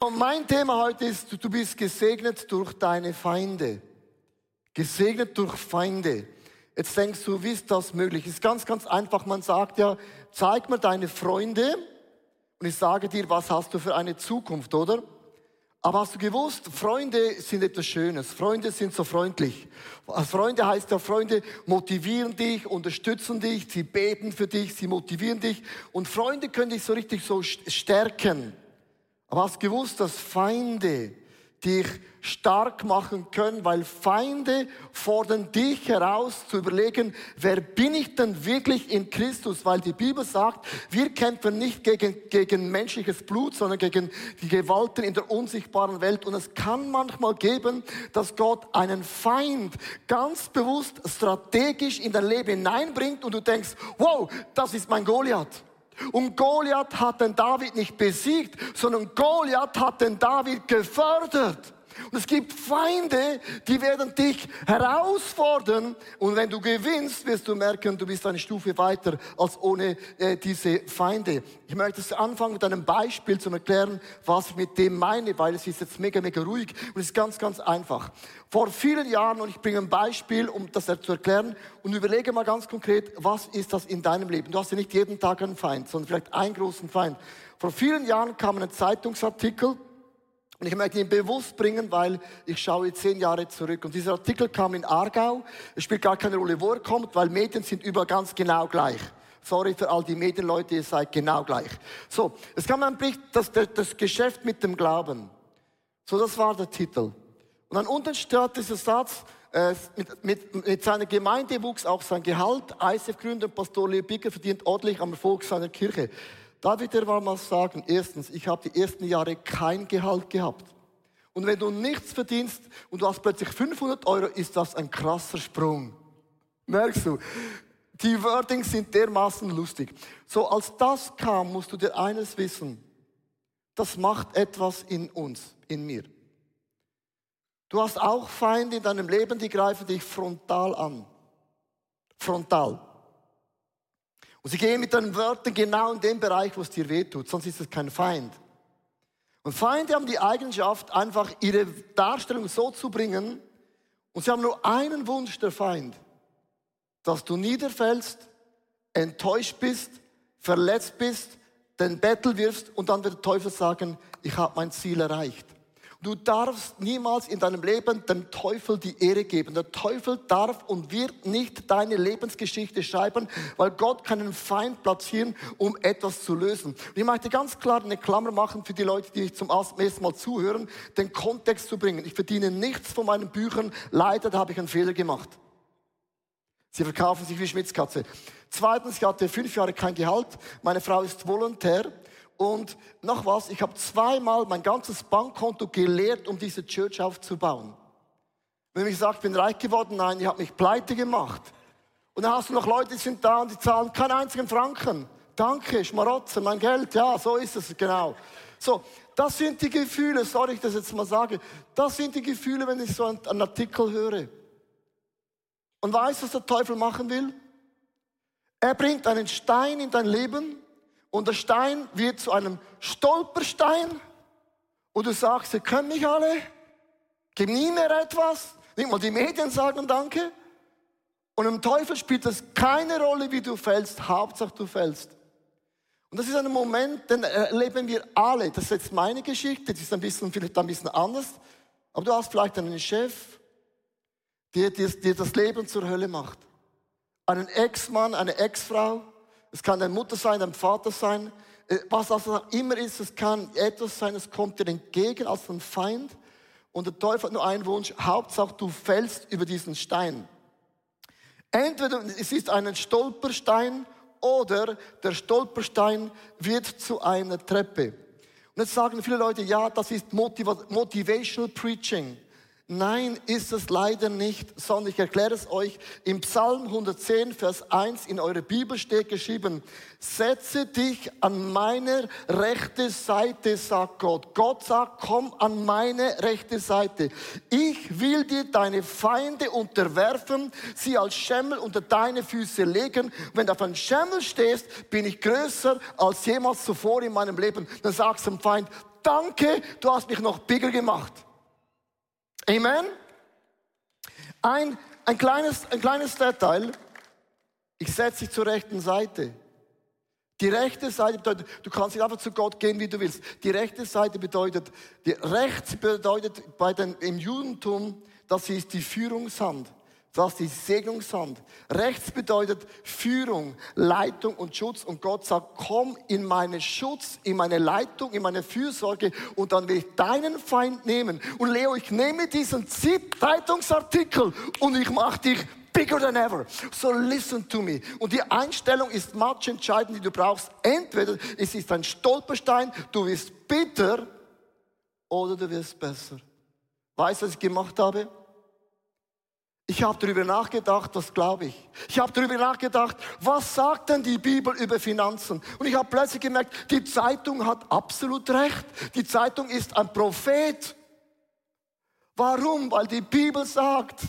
Und mein Thema heute ist, du bist gesegnet durch deine Feinde. Gesegnet durch Feinde. Jetzt denkst du, wie ist das möglich? Ist ganz, ganz einfach. Man sagt ja, zeig mir deine Freunde und ich sage dir, was hast du für eine Zukunft, oder? Aber hast du gewusst, Freunde sind etwas Schönes. Freunde sind so freundlich. Freunde heißt ja, Freunde motivieren dich, unterstützen dich, sie beten für dich, sie motivieren dich. Und Freunde können dich so richtig so stärken. Aber hast gewusst, dass Feinde dich stark machen können, weil Feinde fordern dich heraus zu überlegen, wer bin ich denn wirklich in Christus? Weil die Bibel sagt, wir kämpfen nicht gegen, gegen menschliches Blut, sondern gegen die Gewalten in der unsichtbaren Welt. Und es kann manchmal geben, dass Gott einen Feind ganz bewusst strategisch in dein Leben hineinbringt und du denkst, wow, das ist mein Goliath. Und Goliath hat den David nicht besiegt, sondern Goliath hat den David gefördert. Und es gibt Feinde, die werden dich herausfordern. Und wenn du gewinnst, wirst du merken, du bist eine Stufe weiter als ohne äh, diese Feinde. Ich möchte es anfangen mit einem Beispiel zu erklären, was ich mit dem meine, weil es ist jetzt mega, mega ruhig und es ist ganz, ganz einfach. Vor vielen Jahren, und ich bringe ein Beispiel, um das zu erklären, und überlege mal ganz konkret, was ist das in deinem Leben? Du hast ja nicht jeden Tag einen Feind, sondern vielleicht einen großen Feind. Vor vielen Jahren kam ein Zeitungsartikel, und ich möchte ihn bewusst bringen, weil ich schaue zehn Jahre zurück. Und dieser Artikel kam in Aargau. Es spielt gar keine Rolle, wo er kommt, weil Medien sind überall ganz genau gleich. Sorry für all die Medienleute, ihr seid genau gleich. So, es kam ein Bericht, das, das Geschäft mit dem Glauben. So, das war der Titel. Und dann unten steht dieser Satz, äh, mit, mit, mit seiner Gemeinde wuchs auch sein Gehalt. ISF-Gründer Pastor Leo Bicker verdient ordentlich am Erfolg seiner Kirche. Darf ich dir mal sagen, erstens, ich habe die ersten Jahre kein Gehalt gehabt. Und wenn du nichts verdienst und du hast plötzlich 500 Euro, ist das ein krasser Sprung. Merkst du? Die Wordings sind dermaßen lustig. So, als das kam, musst du dir eines wissen. Das macht etwas in uns, in mir. Du hast auch Feinde in deinem Leben, die greifen dich frontal an. Frontal. Und sie gehen mit deinen Wörtern genau in den Bereich, wo es dir wehtut, sonst ist es kein Feind. Und Feinde haben die Eigenschaft, einfach ihre Darstellung so zu bringen, und sie haben nur einen Wunsch, der Feind, dass du niederfällst, enttäuscht bist, verletzt bist, den Bettel wirfst und dann wird der Teufel sagen, ich habe mein Ziel erreicht. Du darfst niemals in deinem Leben dem Teufel die Ehre geben. Der Teufel darf und wird nicht deine Lebensgeschichte schreiben, weil Gott kann einen Feind platzieren, um etwas zu lösen. Und ich möchte ganz klar eine Klammer machen für die Leute, die mich zum ersten Mal zuhören, den Kontext zu bringen. Ich verdiene nichts von meinen Büchern. Leider, habe ich einen Fehler gemacht. Sie verkaufen sich wie Schmitzkatze. Zweitens, ich hatte fünf Jahre kein Gehalt. Meine Frau ist Volontär. Und noch was, ich habe zweimal mein ganzes Bankkonto geleert, um diese Church aufzubauen. Wenn ich sagt, ich bin reich geworden, nein, ich habe mich pleite gemacht. Und dann hast du noch Leute, die sind da und die zahlen keinen einzigen Franken. Danke, Schmarotzer, mein Geld, ja, so ist es, genau. So, das sind die Gefühle, sorry, ich das jetzt mal sage, das sind die Gefühle, wenn ich so einen Artikel höre. Und weißt du, was der Teufel machen will? Er bringt einen Stein in dein Leben, und der Stein wird zu einem Stolperstein und du sagst, sie können mich alle, gib nie mehr etwas, nicht mal die Medien sagen Danke. Und im Teufel spielt es keine Rolle, wie du fällst, Hauptsache du fällst. Und das ist ein Moment, den erleben wir alle. Das ist jetzt meine Geschichte, das ist ein bisschen, vielleicht ein bisschen anders. Aber du hast vielleicht einen Chef, der dir das Leben zur Hölle macht. Einen Ex-Mann, eine Ex-Frau, es kann deine Mutter sein, dein Vater sein, äh, was das immer ist, es kann etwas sein, es kommt dir entgegen als ein Feind. Und der Teufel hat nur einen Wunsch, Hauptsache du fällst über diesen Stein. Entweder es ist ein Stolperstein oder der Stolperstein wird zu einer Treppe. Und jetzt sagen viele Leute, ja, das ist Motivational Preaching. Nein, ist es leider nicht, sondern ich erkläre es euch. Im Psalm 110, Vers 1 in eurer Bibel steht geschrieben, setze dich an meine rechte Seite, sagt Gott. Gott sagt, komm an meine rechte Seite. Ich will dir deine Feinde unterwerfen, sie als Schemmel unter deine Füße legen. Wenn du auf einem Schemmel stehst, bin ich größer als jemals zuvor in meinem Leben. Dann sagst du dem Feind, danke, du hast mich noch bigger gemacht. Amen. Ein, ein, kleines, ein kleines Detail. Ich setze dich zur rechten Seite. Die rechte Seite bedeutet, du kannst nicht einfach zu Gott gehen, wie du willst. Die rechte Seite bedeutet, die rechts bedeutet bei den, im Judentum, das ist die Führungshand. Das ist Segnungshand. Rechts bedeutet Führung, Leitung und Schutz. Und Gott sagt, komm in meinen Schutz, in meine Leitung, in meine Fürsorge und dann will ich deinen Feind nehmen. Und Leo, ich nehme diesen Zeitungsartikel und ich mache dich bigger than ever. So listen to me. Und die Einstellung ist much entscheidend, die du brauchst. Entweder es ist ein Stolperstein, du wirst bitter oder du wirst besser. Weißt du, was ich gemacht habe? Ich habe darüber nachgedacht, das glaube ich. Ich habe darüber nachgedacht, was sagt denn die Bibel über Finanzen? Und ich habe plötzlich gemerkt, die Zeitung hat absolut recht. Die Zeitung ist ein Prophet. Warum? Weil die Bibel sagt,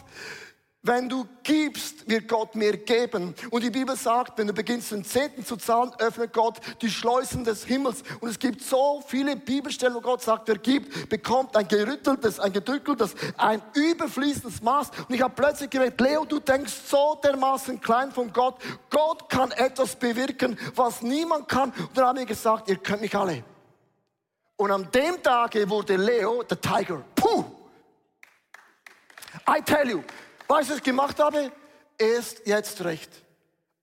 wenn du gibst, wird Gott mehr geben. Und die Bibel sagt, wenn du beginnst, den Zehnten zu zahlen, öffnet Gott die Schleusen des Himmels. Und es gibt so viele Bibelstellen, wo Gott sagt, wer gibt, bekommt ein gerütteltes, ein gedrückeltes, ein überfließendes Maß. Und ich habe plötzlich gemerkt, Leo, du denkst so dermaßen klein von Gott. Gott kann etwas bewirken, was niemand kann. Und dann haben wir gesagt, ihr könnt mich alle. Und an dem Tage wurde Leo der Tiger. Puh! I tell you, Weißt du, was ich gemacht habe? Erst jetzt recht.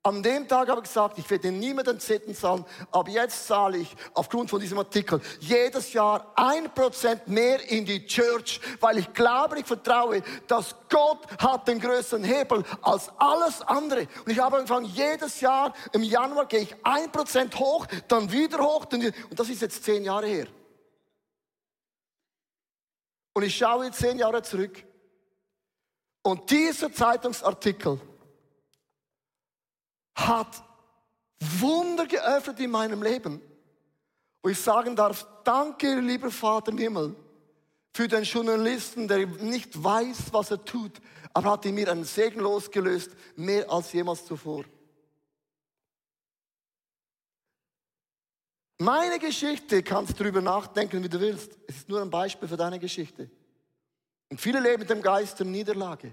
An dem Tag habe ich gesagt, ich werde niemanden Zehnten zahlen, aber jetzt zahle ich aufgrund von diesem Artikel jedes Jahr ein Prozent mehr in die Church, weil ich glaube, ich vertraue, dass Gott hat den größten Hebel als alles andere. Und ich habe angefangen, jedes Jahr im Januar gehe ich ein Prozent hoch, dann wieder hoch, dann und das ist jetzt zehn Jahre her. Und ich schaue zehn Jahre zurück und dieser Zeitungsartikel hat Wunder geöffnet in meinem Leben, wo ich sagen darf, danke, lieber Vater im Himmel, für den Journalisten, der nicht weiß, was er tut, aber hat in mir einen Segen losgelöst, mehr als jemals zuvor. Meine Geschichte kannst darüber nachdenken, wie du willst. Es ist nur ein Beispiel für deine Geschichte. Und viele leben mit dem Geist der Niederlage.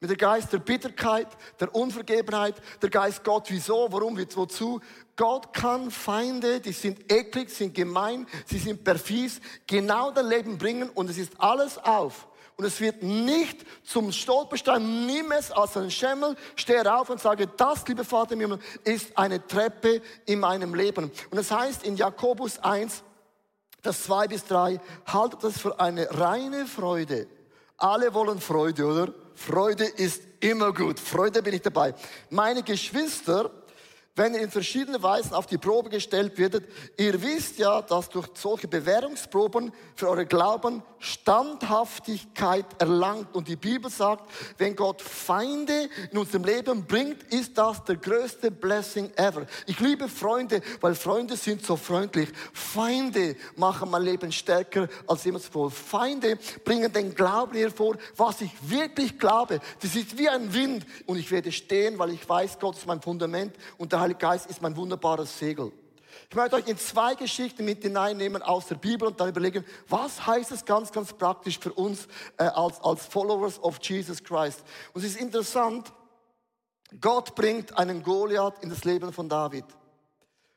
Mit dem Geist der Bitterkeit, der Unvergebenheit, der Geist Gott, wieso, warum, wozu. Gott kann Feinde, die sind eklig, sind gemein, sie sind perfies, genau dein Leben bringen und es ist alles auf. Und es wird nicht zum Stolperstein, nimm es als ein Schemmel, stehe auf und sage, das, liebe Vater ist eine Treppe in meinem Leben. Und es heißt in Jakobus 1, das 2 bis 3, haltet das für eine reine Freude alle wollen Freude, oder? Freude ist immer gut. Freude bin ich dabei. Meine Geschwister, wenn ihr in verschiedenen Weisen auf die Probe gestellt werdet, ihr wisst ja, dass durch solche Bewährungsproben für eure Glauben Standhaftigkeit erlangt. Und die Bibel sagt, wenn Gott Feinde in unserem Leben bringt, ist das der größte Blessing ever. Ich liebe Freunde, weil Freunde sind so freundlich. Feinde machen mein Leben stärker als immer zuvor. Feinde bringen den Glauben hervor, was ich wirklich glaube. Das ist wie ein Wind und ich werde stehen, weil ich weiß, Gott ist mein Fundament und der Heilige Geist ist mein wunderbares Segel. Ich möchte euch in zwei Geschichten mit hineinnehmen aus der Bibel und dann überlegen, was heißt es ganz, ganz praktisch für uns äh, als, als Followers of Jesus Christ. Und es ist interessant, Gott bringt einen Goliath in das Leben von David.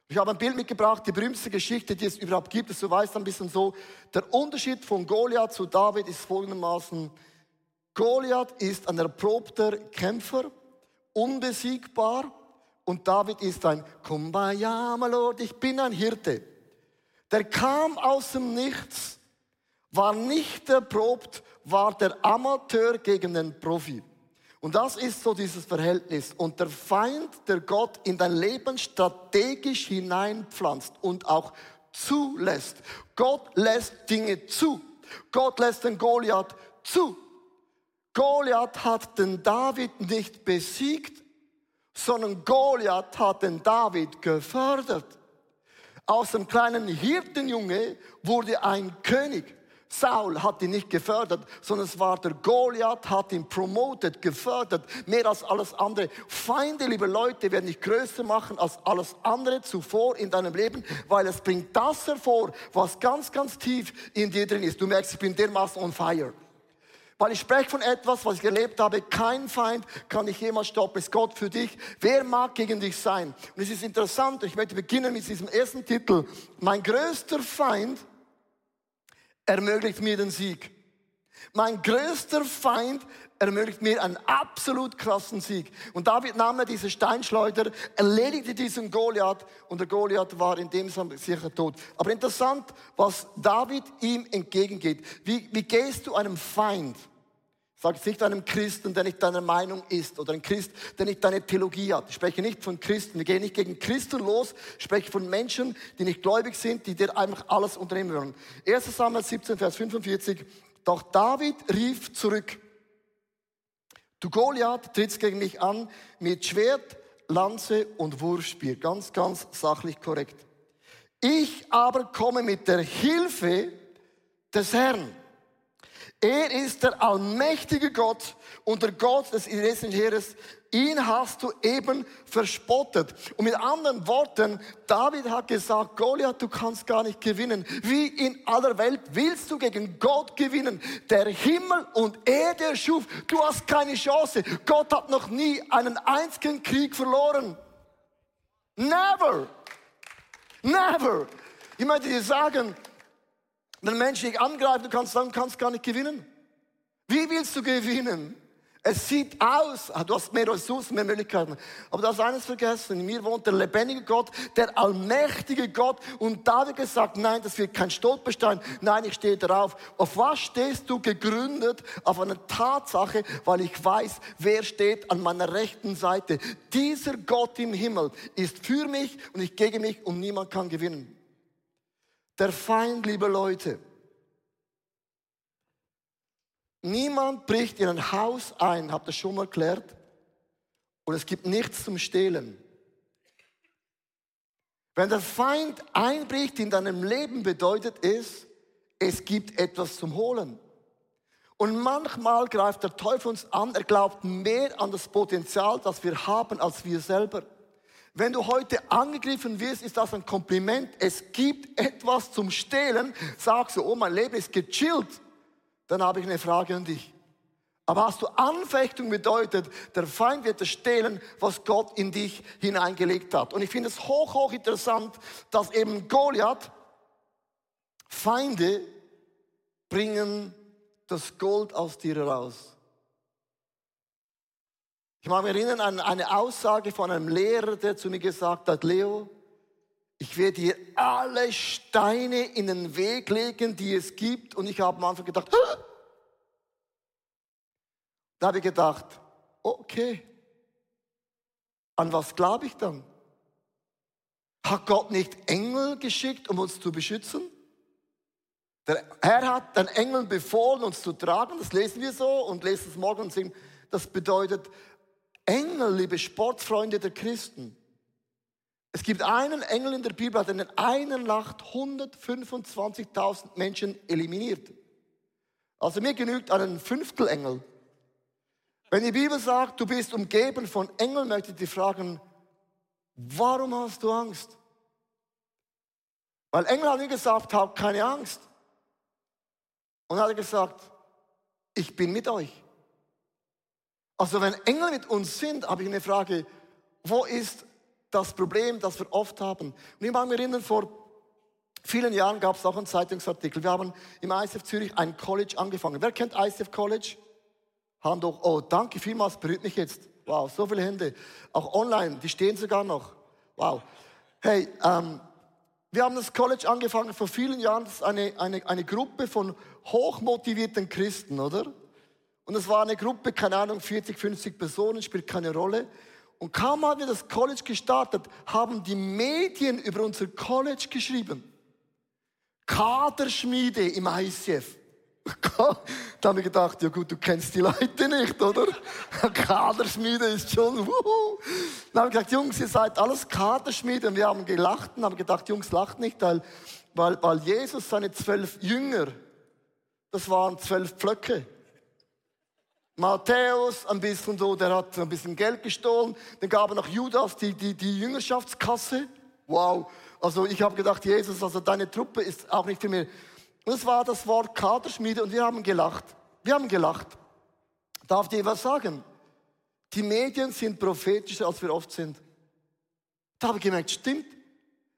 Ich habe ein Bild mitgebracht, die berühmteste Geschichte, die es überhaupt gibt. Du weißt ein bisschen so, der Unterschied von Goliath zu David ist folgendermaßen. Goliath ist ein erprobter Kämpfer, unbesiegbar, und David ist ein Kumbaya, my Lord, ich bin ein Hirte. Der kam aus dem Nichts, war nicht erprobt, war der Amateur gegen den Profi. Und das ist so dieses Verhältnis. Und der Feind, der Gott in dein Leben strategisch hineinpflanzt und auch zulässt. Gott lässt Dinge zu. Gott lässt den Goliath zu. Goliath hat den David nicht besiegt, sondern Goliath hat den David gefördert. Aus dem kleinen Hirtenjunge wurde ein König. Saul hat ihn nicht gefördert, sondern es war der Goliath, hat ihn promoted, gefördert, mehr als alles andere. Feinde, liebe Leute, werden dich größer machen als alles andere zuvor in deinem Leben, weil es bringt das hervor, was ganz, ganz tief in dir drin ist. Du merkst, ich bin dermaßen on fire. Weil ich spreche von etwas, was ich erlebt habe. Kein Feind kann dich jemals stoppen. Es ist Gott für dich. Wer mag gegen dich sein? Und es ist interessant. Ich möchte beginnen mit diesem ersten Titel. Mein größter Feind ermöglicht mir den Sieg. Mein größter Feind ermöglicht mir einen absolut krassen Sieg. Und David nahm er diese Steinschleuder, erledigte diesen Goliath und der Goliath war in dem Sinne sicher tot. Aber interessant, was David ihm entgegengeht. Wie, wie gehst du einem Feind? Sag jetzt nicht einem Christen, der nicht deiner Meinung ist, oder ein Christ, der nicht deine Theologie hat. Ich spreche nicht von Christen. Wir gehen nicht gegen Christen los. Ich spreche von Menschen, die nicht gläubig sind, die dir einfach alles unternehmen wollen. 1. Samuel 17, Vers 45. Doch David rief zurück. Du Goliath trittst gegen mich an mit Schwert, Lanze und Wurfspeer. Ganz, ganz sachlich korrekt. Ich aber komme mit der Hilfe des Herrn. Er ist der allmächtige Gott und der Gott des israelischen Heeres. Ihn hast du eben verspottet. Und mit anderen Worten, David hat gesagt, Goliath, du kannst gar nicht gewinnen. Wie in aller Welt willst du gegen Gott gewinnen? Der Himmel und Erde erschuf. Du hast keine Chance. Gott hat noch nie einen einzigen Krieg verloren. Never. Never. Ich möchte dir sagen, wenn Menschen dich angreifen, du kannst sagen, du kannst gar nicht gewinnen. Wie willst du gewinnen? Es sieht aus, ah, du hast mehr Ressourcen, mehr Möglichkeiten. Aber du hast eines vergessen. In mir wohnt der lebendige Gott, der allmächtige Gott. Und da wird gesagt, nein, das wird kein Stolperstein. Nein, ich stehe darauf. Auf was stehst du gegründet? Auf eine Tatsache, weil ich weiß, wer steht an meiner rechten Seite. Dieser Gott im Himmel ist für mich und ich gegen mich und niemand kann gewinnen. Der Feind, liebe Leute, niemand bricht in ein Haus ein, habt ihr schon mal erklärt, und es gibt nichts zum Stehlen. Wenn der Feind einbricht in deinem Leben, bedeutet es, es gibt etwas zum Holen. Und manchmal greift der Teufel uns an, er glaubt mehr an das Potenzial, das wir haben, als wir selber. Wenn du heute angegriffen wirst, ist das ein Kompliment. Es gibt etwas zum Stehlen. Sagst du, oh, mein Leben ist gechillt. Dann habe ich eine Frage an dich. Aber hast du Anfechtung bedeutet, der Feind wird das stehlen, was Gott in dich hineingelegt hat. Und ich finde es hoch, hoch interessant, dass eben Goliath Feinde bringen das Gold aus dir heraus. Ich mag mich erinnern an eine Aussage von einem Lehrer, der zu mir gesagt hat, Leo, ich werde dir alle Steine in den Weg legen, die es gibt. Und ich habe am Anfang gedacht, Hä? da habe ich gedacht, okay, an was glaube ich dann? Hat Gott nicht Engel geschickt, um uns zu beschützen? Der Herr hat den Engeln befohlen, uns zu tragen. Das lesen wir so und lesen es morgen und singen. Das bedeutet, Engel, liebe Sportfreunde der Christen. Es gibt einen Engel in der Bibel, der in einer Nacht 125.000 Menschen eliminiert. Also mir genügt einen Fünftelengel. Wenn die Bibel sagt, du bist umgeben von Engeln, möchte ich dich fragen, warum hast du Angst? Weil Engel haben gesagt, hab keine Angst. Und er hat gesagt, ich bin mit euch. Also wenn Engel mit uns sind, habe ich eine Frage, wo ist das Problem, das wir oft haben? Und ich mag mich erinnern, vor vielen Jahren gab es auch einen Zeitungsartikel. Wir haben im ICF Zürich ein College angefangen. Wer kennt ICF College? Hand hoch. Oh, danke vielmals, berührt mich jetzt. Wow, so viele Hände. Auch online, die stehen sogar noch. Wow. Hey, ähm, wir haben das College angefangen vor vielen Jahren. Das ist eine, eine, eine Gruppe von hochmotivierten Christen, oder? Und es war eine Gruppe, keine Ahnung, 40, 50 Personen, spielt keine Rolle. Und kaum haben wir das College gestartet, haben die Medien über unser College geschrieben. Kaderschmiede im ICF. da habe ich gedacht, ja gut, du kennst die Leute nicht, oder? Kaderschmiede ist schon, wuhu. Dann habe ich gesagt, Jungs, ihr seid alles Kaderschmiede. Und wir haben gelacht und haben gedacht, Jungs, lacht nicht, weil, weil, weil Jesus seine zwölf Jünger Das waren zwölf Pflöcke. Matthäus ein bisschen so, der hat ein bisschen Geld gestohlen. Dann gab er noch Judas die, die, die Jüngerschaftskasse. Wow. Also ich habe gedacht, Jesus, also deine Truppe ist auch nicht für mich. Und es war das Wort Kaderschmiede und wir haben gelacht. Wir haben gelacht. Darf dir was sagen? Die Medien sind prophetischer, als wir oft sind. Da habe ich gemerkt, stimmt.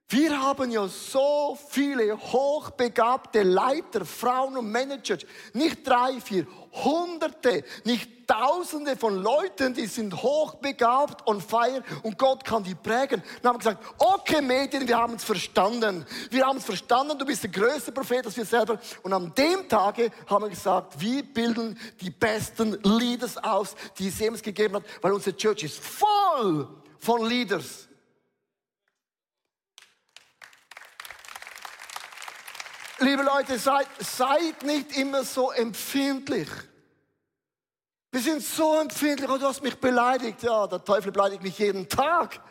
Wir haben ja so viele hochbegabte Leiter, Frauen und Manager. Nicht drei, vier, hunderte, nicht tausende von Leuten, die sind hochbegabt und feiern und Gott kann die prägen. Dann haben wir gesagt, okay Medien, wir haben es verstanden. Wir haben es verstanden, du bist der größte Prophet als wir selber. Und an dem Tage haben wir gesagt, wir bilden die besten Leaders aus, die es jemals gegeben hat, weil unsere Church ist voll von Leaders. Liebe Leute, seid, seid nicht immer so empfindlich. Wir sind so empfindlich, oh, du hast mich beleidigt. Ja, der Teufel beleidigt mich jeden Tag,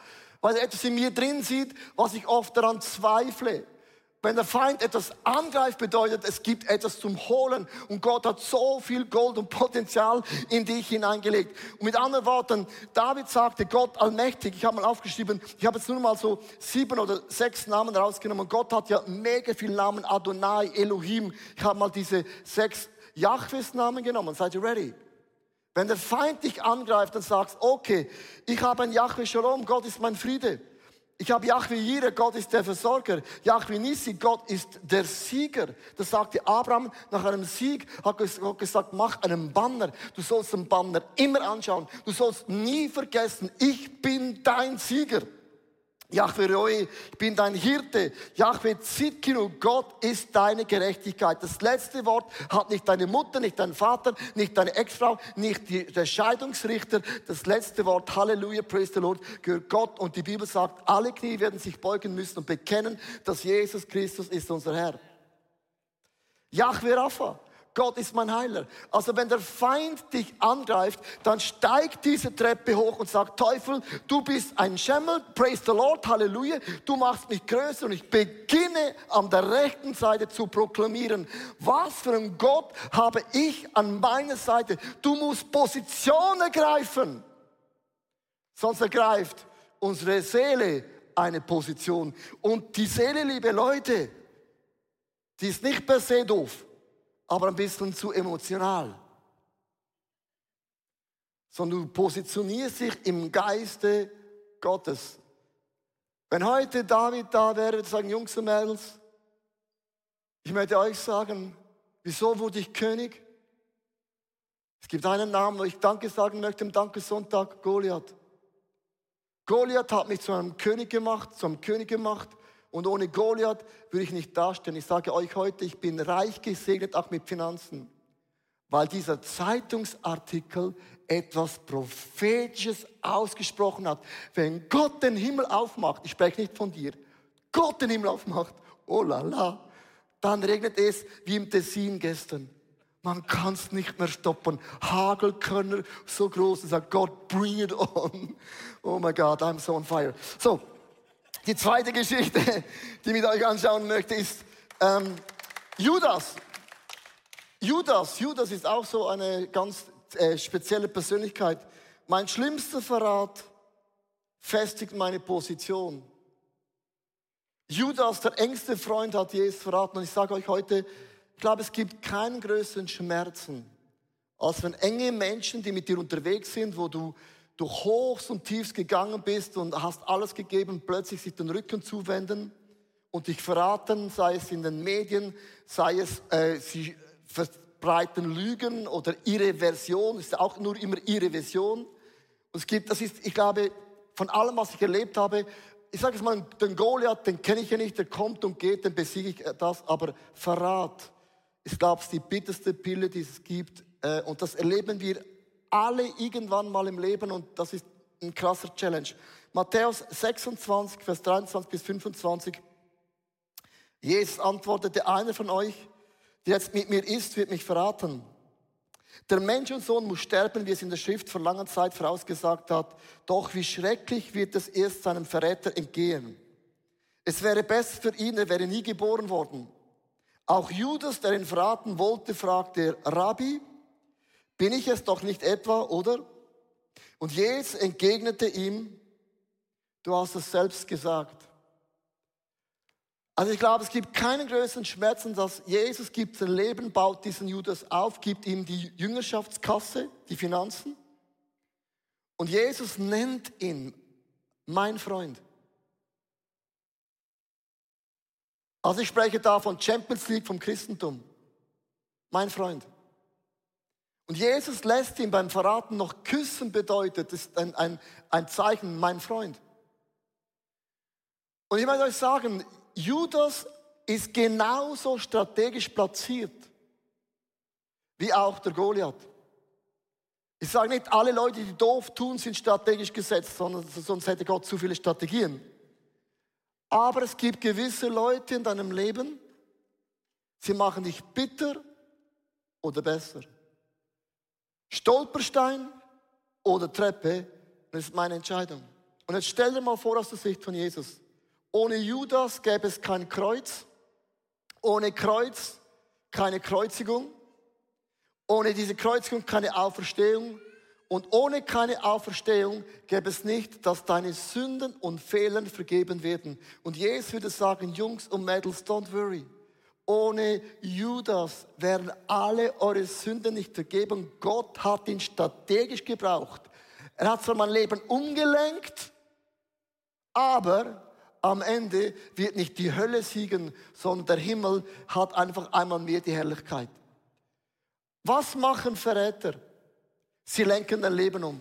weil er etwas in mir drin sieht, was ich oft daran zweifle. Wenn der Feind etwas angreift, bedeutet, es gibt etwas zum Holen. Und Gott hat so viel Gold und Potenzial in dich hineingelegt. Und mit anderen Worten, David sagte, Gott allmächtig, ich habe mal aufgeschrieben, ich habe jetzt nur mal so sieben oder sechs Namen rausgenommen. Gott hat ja mega viele Namen, Adonai, Elohim. Ich habe mal diese sechs Jahwes Namen genommen. Seid ihr ready? Wenn der Feind dich angreift und sagst, okay, ich habe ein Yahweh Shalom, Gott ist mein Friede. Ich habe Yahweh Jireh, Gott ist der Versorger. Yahweh Nissi, Gott ist der Sieger. Das sagte Abraham nach einem Sieg, hat Gott gesagt, mach einen Banner. Du sollst den Banner immer anschauen. Du sollst nie vergessen, ich bin dein Sieger. Jahwe Roi, ich bin dein Hirte. Jahwe Zitkinu, Gott ist deine Gerechtigkeit. Das letzte Wort hat nicht deine Mutter, nicht dein Vater, nicht deine Ex-Frau, nicht die, der Scheidungsrichter. Das letzte Wort, Halleluja, praise the Lord, gehört Gott. Und die Bibel sagt, alle Knie werden sich beugen müssen und bekennen, dass Jesus Christus ist unser Herr. Jahwe Rapha, Gott ist mein Heiler. Also wenn der Feind dich angreift, dann steigt diese Treppe hoch und sagt, Teufel, du bist ein Schemmel, praise the Lord, Halleluja, du machst mich größer und ich beginne an der rechten Seite zu proklamieren, was für ein Gott habe ich an meiner Seite. Du musst Position ergreifen, sonst ergreift unsere Seele eine Position. Und die Seele, liebe Leute, die ist nicht per se doof aber ein bisschen zu emotional. Sondern du positionierst dich im Geiste Gottes. Wenn heute David da wäre, würde sagen, Jungs und Mädels, ich möchte euch sagen, wieso wurde ich König? Es gibt einen Namen, wo ich Danke sagen möchte am Dankesonntag, Goliath. Goliath hat mich zu einem König gemacht, zu einem König gemacht, und ohne Goliath würde ich nicht dastehen. Ich sage euch heute, ich bin reich gesegnet, auch mit Finanzen. Weil dieser Zeitungsartikel etwas Prophetisches ausgesprochen hat. Wenn Gott den Himmel aufmacht, ich spreche nicht von dir, Gott den Himmel aufmacht, oh la la, dann regnet es wie im Tessin gestern. Man kann es nicht mehr stoppen. Hagelkörner so groß und sagt, Gott, bring it on. Oh my God, I'm so on fire. So, die zweite Geschichte, die ich mit euch anschauen möchte, ist ähm, Judas. Judas, Judas ist auch so eine ganz äh, spezielle Persönlichkeit. Mein schlimmster Verrat festigt meine Position. Judas, der engste Freund, hat Jesus verraten. Und ich sage euch heute, ich glaube, es gibt keinen größeren Schmerzen, als wenn enge Menschen, die mit dir unterwegs sind, wo du du hochst und tiefst gegangen bist und hast alles gegeben, plötzlich sich den Rücken zuwenden und dich verraten, sei es in den Medien, sei es, äh, sie verbreiten Lügen oder ihre Version, ist auch nur immer ihre Version. Und es gibt, das ist, ich glaube, von allem, was ich erlebt habe, ich sage es mal, den Goliath, den kenne ich ja nicht, der kommt und geht, dann besiege ich das, aber Verrat ist, glaube ich, die bitterste Pille, die es gibt. Äh, und das erleben wir alle irgendwann mal im Leben und das ist ein krasser Challenge. Matthäus 26, Vers 23 bis 25. Jesus antwortete, einer von euch, der jetzt mit mir ist, wird mich verraten. Der Menschensohn muss sterben, wie es in der Schrift vor langer Zeit vorausgesagt hat. Doch wie schrecklich wird es erst seinem Verräter entgehen. Es wäre besser für ihn, er wäre nie geboren worden. Auch Judas, der ihn verraten wollte, fragte, Rabbi, bin ich es doch nicht etwa, oder? Und Jesus entgegnete ihm, du hast es selbst gesagt. Also ich glaube, es gibt keinen größeren Schmerzen, dass Jesus gibt sein Leben, baut diesen Judas auf, gibt ihm die Jüngerschaftskasse, die Finanzen. Und Jesus nennt ihn mein Freund. Also ich spreche da von Champions League vom Christentum. Mein Freund. Und Jesus lässt ihn beim Verraten noch küssen bedeutet, das ist ein, ein, ein Zeichen, mein Freund. Und ich möchte euch sagen, Judas ist genauso strategisch platziert wie auch der Goliath. Ich sage nicht, alle Leute, die doof tun, sind strategisch gesetzt, sondern sonst hätte Gott zu viele Strategien. Aber es gibt gewisse Leute in deinem Leben, sie machen dich bitter oder besser. Stolperstein oder Treppe, das ist meine Entscheidung. Und jetzt stell dir mal vor aus der Sicht von Jesus. Ohne Judas gäbe es kein Kreuz. Ohne Kreuz keine Kreuzigung. Ohne diese Kreuzigung keine Auferstehung. Und ohne keine Auferstehung gäbe es nicht, dass deine Sünden und Fehler vergeben werden. Und Jesus würde sagen, Jungs und Mädels, don't worry. Ohne Judas wären alle eure Sünden nicht vergeben. Gott hat ihn strategisch gebraucht. Er hat zwar mein Leben umgelenkt, aber am Ende wird nicht die Hölle siegen, sondern der Himmel hat einfach einmal mehr die Herrlichkeit. Was machen Verräter? Sie lenken dein Leben um.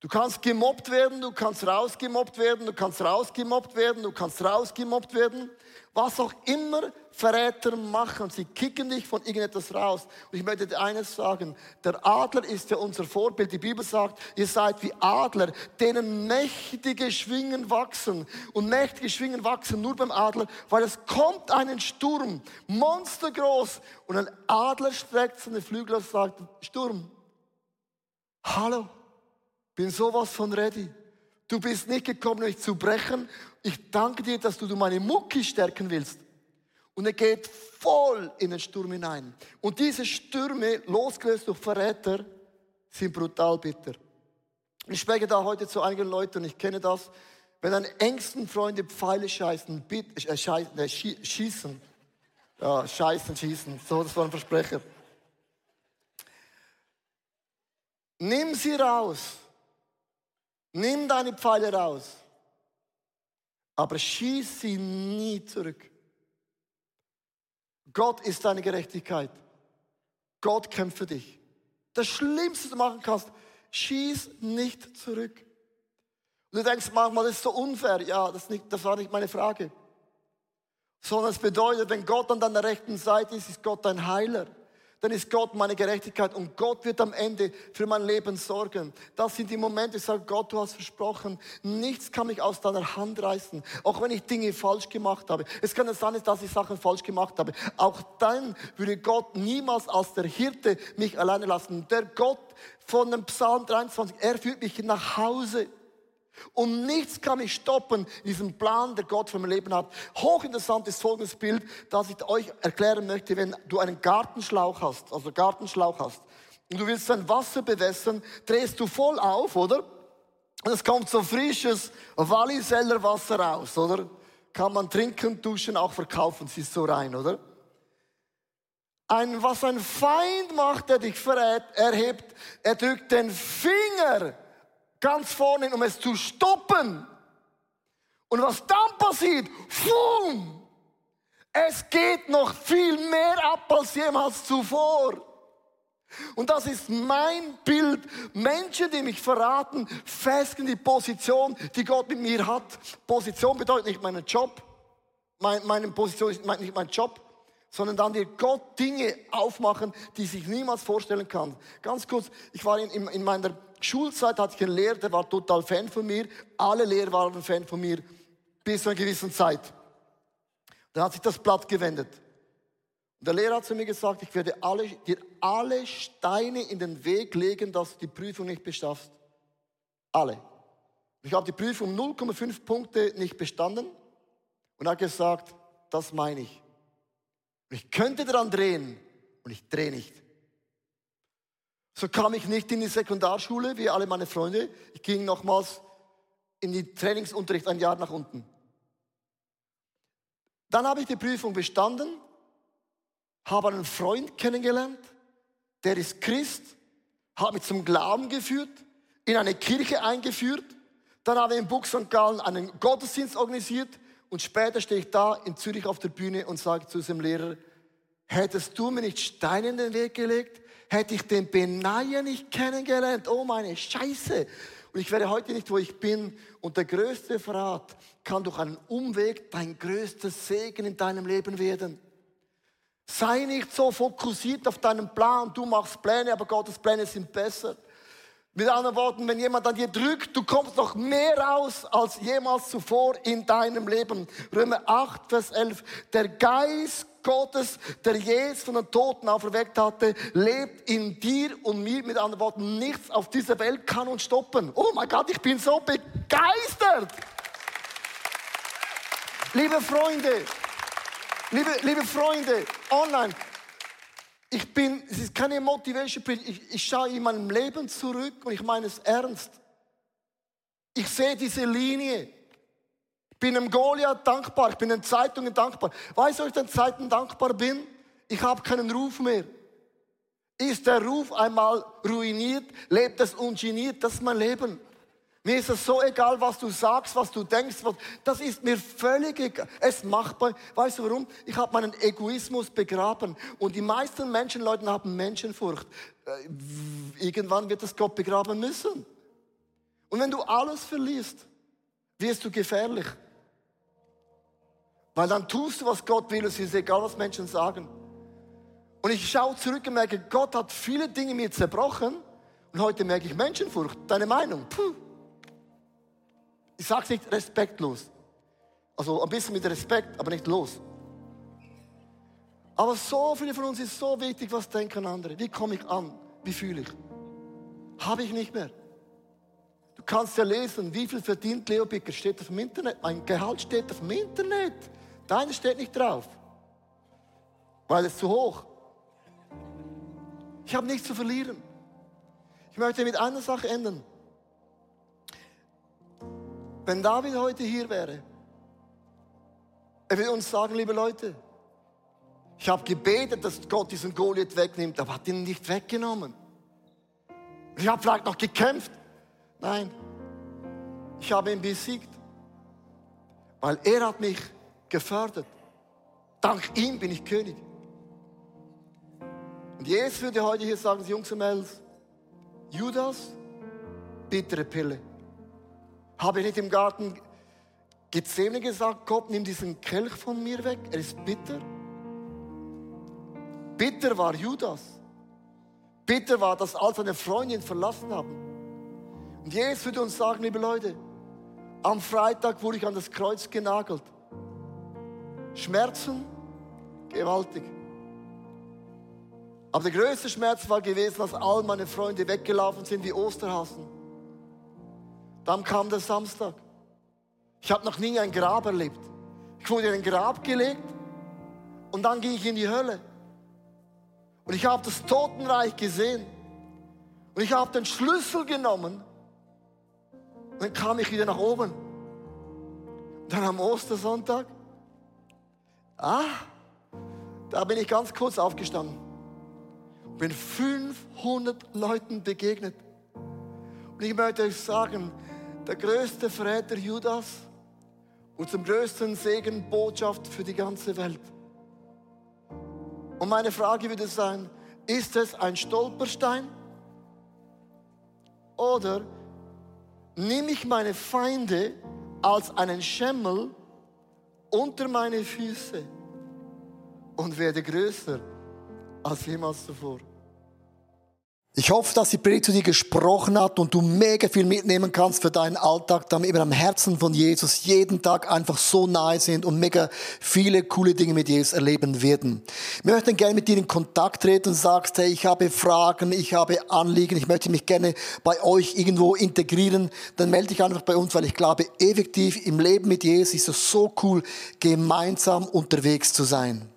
Du kannst gemobbt werden, du kannst rausgemobbt werden, du kannst rausgemobbt werden, du kannst rausgemobbt werden. Was auch immer Verräter machen, sie kicken dich von irgendetwas raus. Und ich möchte dir eines sagen, der Adler ist ja unser Vorbild. Die Bibel sagt, ihr seid wie Adler, denen mächtige Schwingen wachsen. Und mächtige Schwingen wachsen nur beim Adler, weil es kommt einen Sturm, monstergroß. Und ein Adler streckt seine Flügel und sagt, Sturm, hallo bin sowas von ready. Du bist nicht gekommen, mich zu brechen. Ich danke dir, dass du meine Mucki stärken willst. Und er geht voll in den Sturm hinein. Und diese Stürme, losgelöst durch Verräter, sind brutal bitter. Ich spreche da heute zu einigen Leuten und ich kenne das. Wenn deine engsten Freunde Pfeile scheißen, äh, scheißen äh, schießen, ja, scheißen, schießen, so, das war ein Versprecher. Nimm sie raus Nimm deine Pfeile raus, aber schieß sie nie zurück. Gott ist deine Gerechtigkeit. Gott kämpft für dich. Das Schlimmste, was du machen kannst, schieß nicht zurück. Und du denkst manchmal, das ist so unfair. Ja, das, nicht, das war nicht meine Frage. Sondern es bedeutet, wenn Gott an deiner rechten Seite ist, ist Gott dein Heiler dann ist Gott meine Gerechtigkeit und Gott wird am Ende für mein Leben sorgen. Das sind die Momente, ich sage, Gott, du hast versprochen, nichts kann mich aus deiner Hand reißen, auch wenn ich Dinge falsch gemacht habe. Es kann nicht sein, dass ich Sachen falsch gemacht habe. Auch dann würde Gott niemals als der Hirte mich alleine lassen. Der Gott von dem Psalm 23, er führt mich nach Hause. Und nichts kann mich stoppen in diesem Plan, der Gott für mein Leben hat. Hochinteressant ist folgendes Bild, das ich euch erklären möchte, wenn du einen Gartenschlauch hast, also Gartenschlauch hast, und du willst dein Wasser bewässern, drehst du voll auf, oder? Und es kommt so frisches Walliseller Wasser raus, oder? Kann man trinken, duschen, auch verkaufen, sie ist so rein, oder? Ein, was ein Feind macht, der dich verrät, erhebt, er drückt den Finger ganz vorne, um es zu stoppen. Und was dann passiert, fum, es geht noch viel mehr ab als jemals zuvor. Und das ist mein Bild. Menschen, die mich verraten, festigen die Position, die Gott mit mir hat. Position bedeutet nicht meinen Job. meine Position ist nicht mein Job, sondern dann dir Gott Dinge aufmachen, die sich niemals vorstellen kann. Ganz kurz, ich war in, in, in meiner Schulzeit hatte ich einen Lehrer, der war total Fan von mir. Alle Lehrer waren Fan von mir bis zu einer gewissen Zeit. Dann hat sich das Blatt gewendet. Und der Lehrer hat zu mir gesagt, ich werde alle, dir alle Steine in den Weg legen, dass du die Prüfung nicht beschaffst. Alle. Ich habe die Prüfung 0,5 Punkte nicht bestanden und hat gesagt, das meine ich. Ich könnte daran drehen und ich drehe nicht. So kam ich nicht in die Sekundarschule wie alle meine Freunde. Ich ging nochmals in die Trainingsunterricht ein Jahr nach unten. Dann habe ich die Prüfung bestanden, habe einen Freund kennengelernt, der ist Christ, hat mich zum Glauben geführt, in eine Kirche eingeführt. Dann habe ich in Buch St. Gallen einen Gottesdienst organisiert und später stehe ich da in Zürich auf der Bühne und sage zu diesem Lehrer, hättest du mir nicht Steine in den Weg gelegt, hätte ich den Benaja nicht kennengelernt. Oh meine Scheiße. Und ich wäre heute nicht, wo ich bin. Und der größte Verrat kann durch einen Umweg dein größter Segen in deinem Leben werden. Sei nicht so fokussiert auf deinen Plan. Du machst Pläne, aber Gottes Pläne sind besser. Mit anderen Worten, wenn jemand an dir drückt, du kommst noch mehr raus als jemals zuvor in deinem Leben. Römer 8, Vers 11. Der Geist Gottes, der Jesus von den Toten auferweckt hatte, lebt in dir und mir. Mit anderen Worten, nichts auf dieser Welt kann uns stoppen. Oh mein Gott, ich bin so begeistert. Liebe Freunde, liebe, liebe Freunde, online, ich bin, es ist keine Motivation, ich, ich schaue in meinem Leben zurück und ich meine es ernst. Ich sehe diese Linie. Ich bin einem Goliath dankbar, ich bin den Zeitungen dankbar. Weißt du, ob ich den Zeiten dankbar bin? Ich habe keinen Ruf mehr. Ist der Ruf einmal ruiniert, lebt es ungeniert, das ist mein Leben. Mir ist es so egal, was du sagst, was du denkst. Was, das ist mir völlig egal. Es macht bei, weißt du warum? Ich habe meinen Egoismus begraben. Und die meisten Menschen, Leute haben Menschenfurcht. Äh, irgendwann wird das Gott begraben müssen. Und wenn du alles verlierst, wirst du gefährlich. Weil dann tust du, was Gott will. Es ist egal, was Menschen sagen. Und ich schaue zurück und merke, Gott hat viele Dinge mir zerbrochen. Und heute merke ich Menschenfurcht. Deine Meinung? Puh ich sage nicht respektlos. Also ein bisschen mit Respekt, aber nicht los. Aber so viele von uns ist so wichtig, was denken andere. Wie komme ich an? Wie fühle ich? Habe ich nicht mehr. Du kannst ja lesen, wie viel verdient Leo Bicker, steht auf dem Internet. Mein Gehalt steht auf dem Internet. Deiner steht nicht drauf. Weil es zu hoch. Ich habe nichts zu verlieren. Ich möchte mit einer Sache ändern. Wenn David heute hier wäre, er würde uns sagen, liebe Leute, ich habe gebetet, dass Gott diesen Goliath wegnimmt, aber hat ihn nicht weggenommen. Ich habe vielleicht noch gekämpft. Nein, ich habe ihn besiegt, weil er hat mich gefördert. Dank ihm bin ich König. Und Jesus würde heute hier sagen, Jungs und Mädels, Judas, bittere Pille. Habe ich nicht im Garten Gethsemane gesagt, Gott, nimm diesen Kelch von mir weg, er ist bitter? Bitter war Judas. Bitter war, dass all seine Freunde ihn verlassen haben. Und Jesus würde uns sagen, liebe Leute, am Freitag wurde ich an das Kreuz genagelt. Schmerzen, gewaltig. Aber der größte Schmerz war gewesen, dass all meine Freunde weggelaufen sind wie Osterhasen. Dann kam der Samstag. Ich habe noch nie ein Grab erlebt. Ich wurde in ein Grab gelegt und dann ging ich in die Hölle. Und ich habe das Totenreich gesehen. Und ich habe den Schlüssel genommen. Und dann kam ich wieder nach oben. Und dann am Ostersonntag, ah, da bin ich ganz kurz aufgestanden. Und bin 500 Leuten begegnet. Und ich möchte euch sagen, der größte Verräter Judas und zum größten Segen Botschaft für die ganze Welt. Und meine Frage würde sein, ist es ein Stolperstein? Oder nehme ich meine Feinde als einen Schemmel unter meine Füße und werde größer als jemals zuvor? Ich hoffe, dass die Predigt zu dir gesprochen hat und du mega viel mitnehmen kannst für deinen Alltag, damit wir am Herzen von Jesus jeden Tag einfach so nahe sind und mega viele coole Dinge mit Jesus erleben werden. Wir möchten gerne mit dir in Kontakt treten und sagst, hey, ich habe Fragen, ich habe Anliegen, ich möchte mich gerne bei euch irgendwo integrieren, dann melde dich einfach bei uns, weil ich glaube, effektiv im Leben mit Jesus ist es so cool, gemeinsam unterwegs zu sein.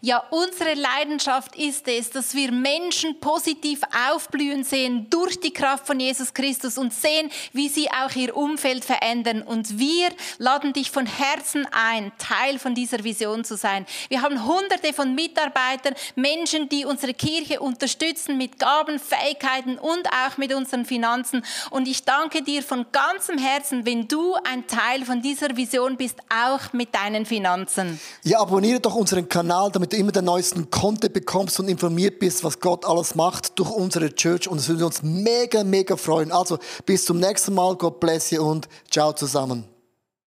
Ja, unsere Leidenschaft ist es, dass wir Menschen positiv aufblühen sehen durch die Kraft von Jesus Christus und sehen, wie sie auch ihr Umfeld verändern. Und wir laden dich von Herzen ein, Teil von dieser Vision zu sein. Wir haben hunderte von Mitarbeitern, Menschen, die unsere Kirche unterstützen mit Gaben, Fähigkeiten und auch mit unseren Finanzen. Und ich danke dir von ganzem Herzen, wenn du ein Teil von dieser Vision bist, auch mit deinen Finanzen. Ja, abonniere doch unseren Kanal, damit du immer den neuesten Content bekommst und informiert bist, was Gott alles macht durch unsere Church. Und es würde uns mega, mega freuen. Also bis zum nächsten Mal. Gott bless you und ciao zusammen.